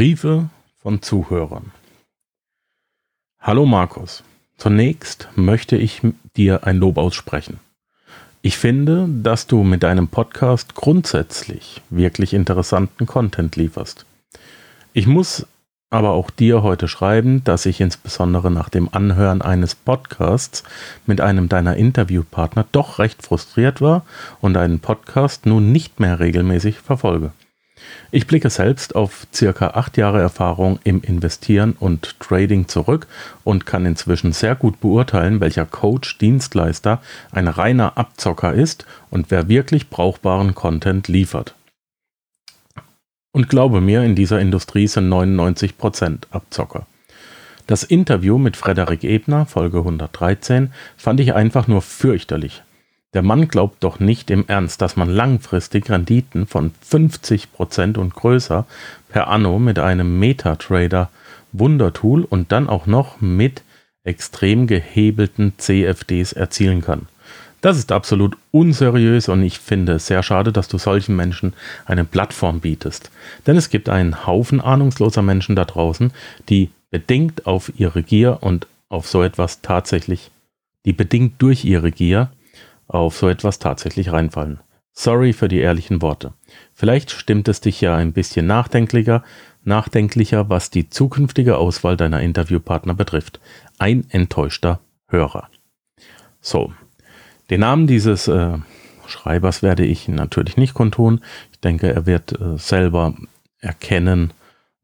Briefe von Zuhörern. Hallo Markus, zunächst möchte ich dir ein Lob aussprechen. Ich finde, dass du mit deinem Podcast grundsätzlich wirklich interessanten Content lieferst. Ich muss aber auch dir heute schreiben, dass ich insbesondere nach dem Anhören eines Podcasts mit einem deiner Interviewpartner doch recht frustriert war und einen Podcast nun nicht mehr regelmäßig verfolge. Ich blicke selbst auf circa acht Jahre Erfahrung im Investieren und Trading zurück und kann inzwischen sehr gut beurteilen, welcher Coach, Dienstleister ein reiner Abzocker ist und wer wirklich brauchbaren Content liefert. Und glaube mir, in dieser Industrie sind 99% Abzocker. Das Interview mit Frederik Ebner, Folge 113, fand ich einfach nur fürchterlich. Der Mann glaubt doch nicht im Ernst, dass man langfristig Renditen von 50% und größer per Anno mit einem Metatrader Wundertool und dann auch noch mit extrem gehebelten CFDs erzielen kann. Das ist absolut unseriös und ich finde es sehr schade, dass du solchen Menschen eine Plattform bietest. Denn es gibt einen Haufen ahnungsloser Menschen da draußen, die bedingt auf ihre Gier und auf so etwas tatsächlich, die bedingt durch ihre Gier auf so etwas tatsächlich reinfallen. Sorry für die ehrlichen Worte. Vielleicht stimmt es dich ja ein bisschen nachdenklicher, nachdenklicher, was die zukünftige Auswahl deiner Interviewpartner betrifft. Ein enttäuschter Hörer. So, den Namen dieses äh, Schreibers werde ich natürlich nicht kundtun. Ich denke, er wird äh, selber erkennen,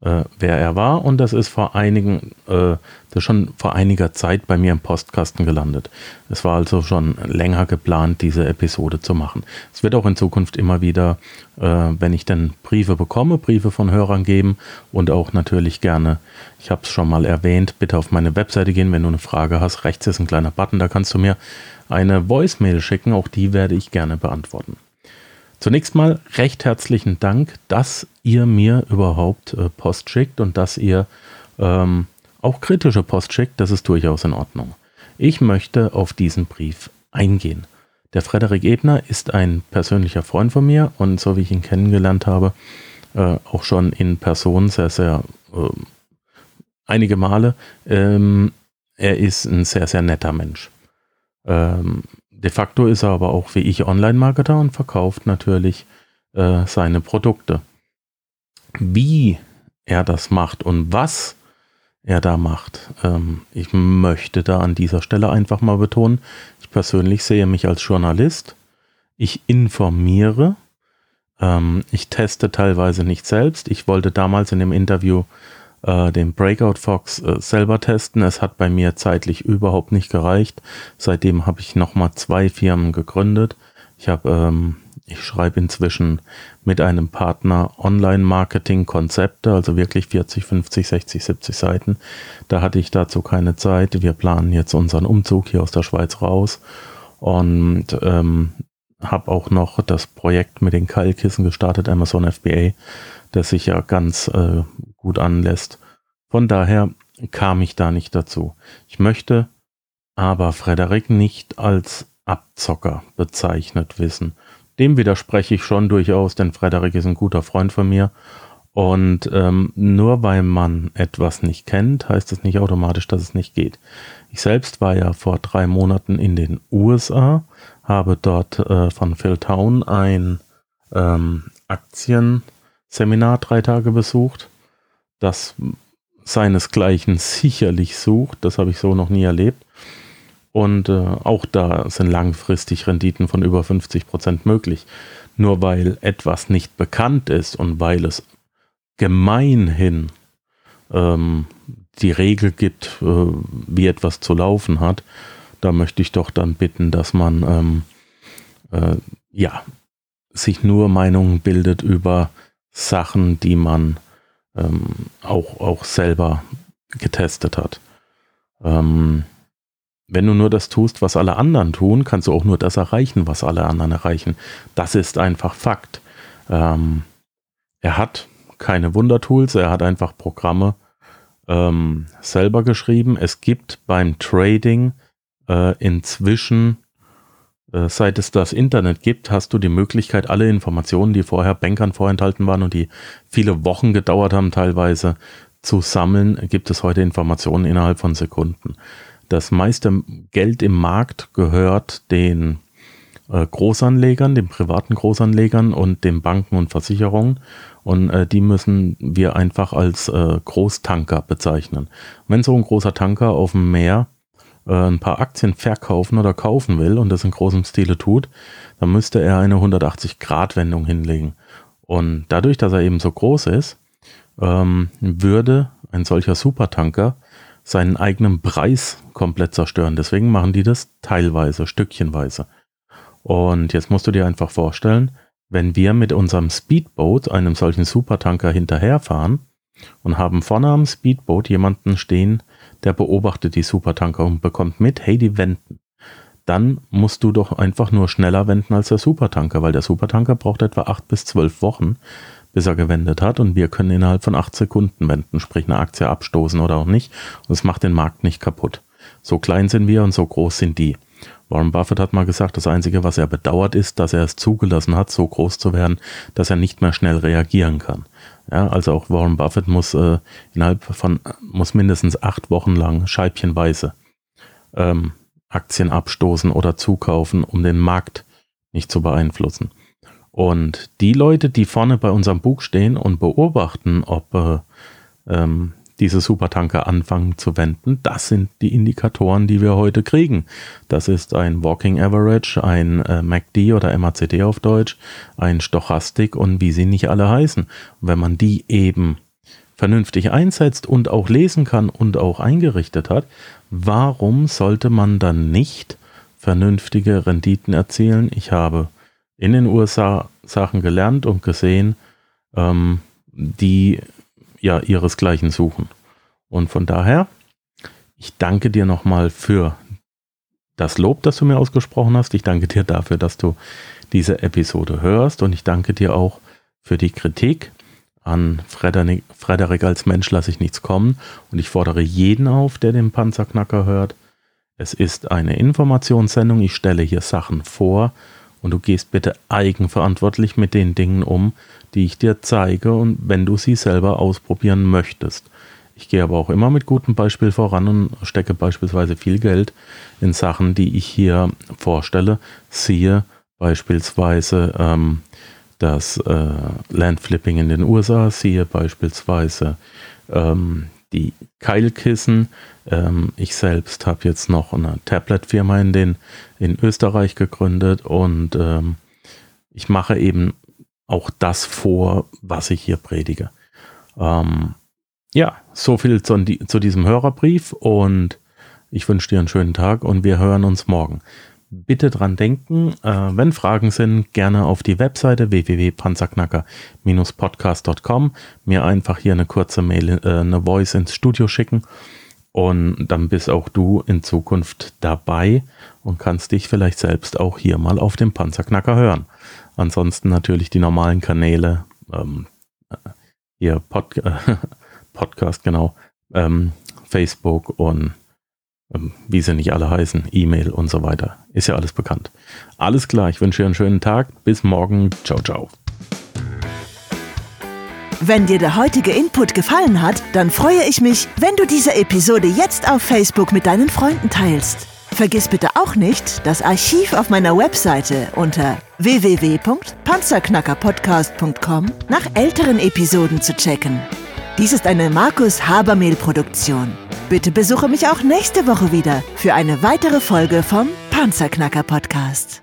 äh, wer er war und das ist vor einigen, äh, das schon vor einiger Zeit bei mir im Postkasten gelandet. Es war also schon länger geplant, diese Episode zu machen. Es wird auch in Zukunft immer wieder, äh, wenn ich dann Briefe bekomme, Briefe von Hörern geben und auch natürlich gerne, ich habe es schon mal erwähnt, bitte auf meine Webseite gehen, wenn du eine Frage hast. Rechts ist ein kleiner Button, da kannst du mir eine Voicemail schicken, auch die werde ich gerne beantworten. Zunächst mal recht herzlichen Dank, dass ihr mir überhaupt äh, Post schickt und dass ihr ähm, auch kritische Post schickt. Das ist durchaus in Ordnung. Ich möchte auf diesen Brief eingehen. Der Frederik Ebner ist ein persönlicher Freund von mir und so wie ich ihn kennengelernt habe, äh, auch schon in Person sehr, sehr äh, einige Male. Ähm, er ist ein sehr, sehr netter Mensch. Ähm, De facto ist er aber auch wie ich Online-Marketer und verkauft natürlich äh, seine Produkte. Wie er das macht und was er da macht, ähm, ich möchte da an dieser Stelle einfach mal betonen, ich persönlich sehe mich als Journalist, ich informiere, ähm, ich teste teilweise nicht selbst. Ich wollte damals in dem Interview äh, den Breakout Fox äh, selber testen. Es hat bei mir zeitlich überhaupt nicht gereicht. Seitdem habe ich nochmal zwei Firmen gegründet. Ich habe, ähm, ich schreibe inzwischen mit einem Partner Online-Marketing-Konzepte, also wirklich 40, 50, 60, 70 Seiten. Da hatte ich dazu keine Zeit. Wir planen jetzt unseren Umzug hier aus der Schweiz raus und ähm, habe auch noch das Projekt mit den Keilkissen gestartet, Amazon FBA, das sich ja ganz äh, gut anlässt. Von daher kam ich da nicht dazu. Ich möchte aber Frederik nicht als Abzocker bezeichnet wissen. Dem widerspreche ich schon durchaus, denn Frederik ist ein guter Freund von mir. Und ähm, nur weil man etwas nicht kennt, heißt es nicht automatisch, dass es nicht geht. Ich selbst war ja vor drei Monaten in den USA, habe dort äh, von Phil Town ein ähm, Aktienseminar drei Tage besucht das seinesgleichen sicherlich sucht. Das habe ich so noch nie erlebt. Und äh, auch da sind langfristig Renditen von über 50 Prozent möglich. Nur weil etwas nicht bekannt ist und weil es gemeinhin ähm, die Regel gibt, äh, wie etwas zu laufen hat, da möchte ich doch dann bitten, dass man ähm, äh, ja sich nur Meinungen bildet über Sachen, die man ähm, auch, auch selber getestet hat. Ähm, wenn du nur das tust, was alle anderen tun, kannst du auch nur das erreichen, was alle anderen erreichen. Das ist einfach Fakt. Ähm, er hat keine Wundertools, er hat einfach Programme ähm, selber geschrieben. Es gibt beim Trading äh, inzwischen seit es das Internet gibt, hast du die Möglichkeit, alle Informationen, die vorher Bankern vorenthalten waren und die viele Wochen gedauert haben, teilweise zu sammeln, gibt es heute Informationen innerhalb von Sekunden. Das meiste Geld im Markt gehört den äh, Großanlegern, den privaten Großanlegern und den Banken und Versicherungen. Und äh, die müssen wir einfach als äh, Großtanker bezeichnen. Wenn so ein großer Tanker auf dem Meer äh, ein paar Aktien verkaufen oder kaufen will und das in großem Stile tut, dann müsste er eine 180-Grad-Wendung hinlegen. Und dadurch, dass er eben so groß ist, ähm, würde ein solcher Supertanker seinen eigenen Preis komplett zerstören. Deswegen machen die das teilweise, stückchenweise. Und jetzt musst du dir einfach vorstellen, wenn wir mit unserem Speedboat einem solchen Supertanker hinterherfahren und haben vorne am Speedboat jemanden stehen, der beobachtet die Supertanker und bekommt mit, hey, die wenden. Dann musst du doch einfach nur schneller wenden als der Supertanker, weil der Supertanker braucht etwa acht bis zwölf Wochen, bis er gewendet hat und wir können innerhalb von acht Sekunden wenden, sprich eine Aktie abstoßen oder auch nicht und es macht den Markt nicht kaputt. So klein sind wir und so groß sind die. Warren Buffett hat mal gesagt, das Einzige, was er bedauert, ist, dass er es zugelassen hat, so groß zu werden, dass er nicht mehr schnell reagieren kann. Ja, also auch Warren Buffett muss äh, innerhalb von, muss mindestens acht Wochen lang scheibchenweise ähm, Aktien abstoßen oder zukaufen, um den Markt nicht zu beeinflussen. Und die Leute, die vorne bei unserem Bug stehen und beobachten, ob äh, ähm, diese Supertanker anfangen zu wenden. Das sind die Indikatoren, die wir heute kriegen. Das ist ein Walking Average, ein äh, MACD oder MACD auf Deutsch, ein Stochastik und wie sie nicht alle heißen. Und wenn man die eben vernünftig einsetzt und auch lesen kann und auch eingerichtet hat, warum sollte man dann nicht vernünftige Renditen erzielen? Ich habe in den USA Sachen gelernt und gesehen, ähm, die ja ihresgleichen suchen. Und von daher, ich danke dir nochmal für das Lob, das du mir ausgesprochen hast. Ich danke dir dafür, dass du diese Episode hörst und ich danke dir auch für die Kritik. An Frederik, Frederik als Mensch lasse ich nichts kommen und ich fordere jeden auf, der den Panzerknacker hört. Es ist eine Informationssendung, ich stelle hier Sachen vor und du gehst bitte eigenverantwortlich mit den Dingen um, die ich dir zeige und wenn du sie selber ausprobieren möchtest. Ich gehe aber auch immer mit gutem Beispiel voran und stecke beispielsweise viel Geld in Sachen, die ich hier vorstelle. Siehe beispielsweise ähm, das äh, Landflipping in den USA, siehe beispielsweise ähm, die Keilkissen. Ähm, ich selbst habe jetzt noch eine Tablet-Firma in, in Österreich gegründet und ähm, ich mache eben auch das vor, was ich hier predige. Ähm, ja, so viel zu, zu, diesem Hörerbrief und ich wünsche dir einen schönen Tag und wir hören uns morgen. Bitte dran denken, äh, wenn Fragen sind, gerne auf die Webseite www.panzerknacker-podcast.com mir einfach hier eine kurze Mail, äh, eine Voice ins Studio schicken und dann bist auch du in Zukunft dabei und kannst dich vielleicht selbst auch hier mal auf dem Panzerknacker hören. Ansonsten natürlich die normalen Kanäle, ähm, hier Pod, äh, Podcast, genau, ähm, Facebook und wie sie nicht alle heißen, E-Mail und so weiter. Ist ja alles bekannt. Alles klar, ich wünsche dir einen schönen Tag. Bis morgen. Ciao, ciao. Wenn dir der heutige Input gefallen hat, dann freue ich mich, wenn du diese Episode jetzt auf Facebook mit deinen Freunden teilst. Vergiss bitte auch nicht, das Archiv auf meiner Webseite unter www.panzerknackerpodcast.com nach älteren Episoden zu checken. Dies ist eine Markus Habermehl-Produktion. Bitte besuche mich auch nächste Woche wieder für eine weitere Folge vom Panzerknacker Podcast.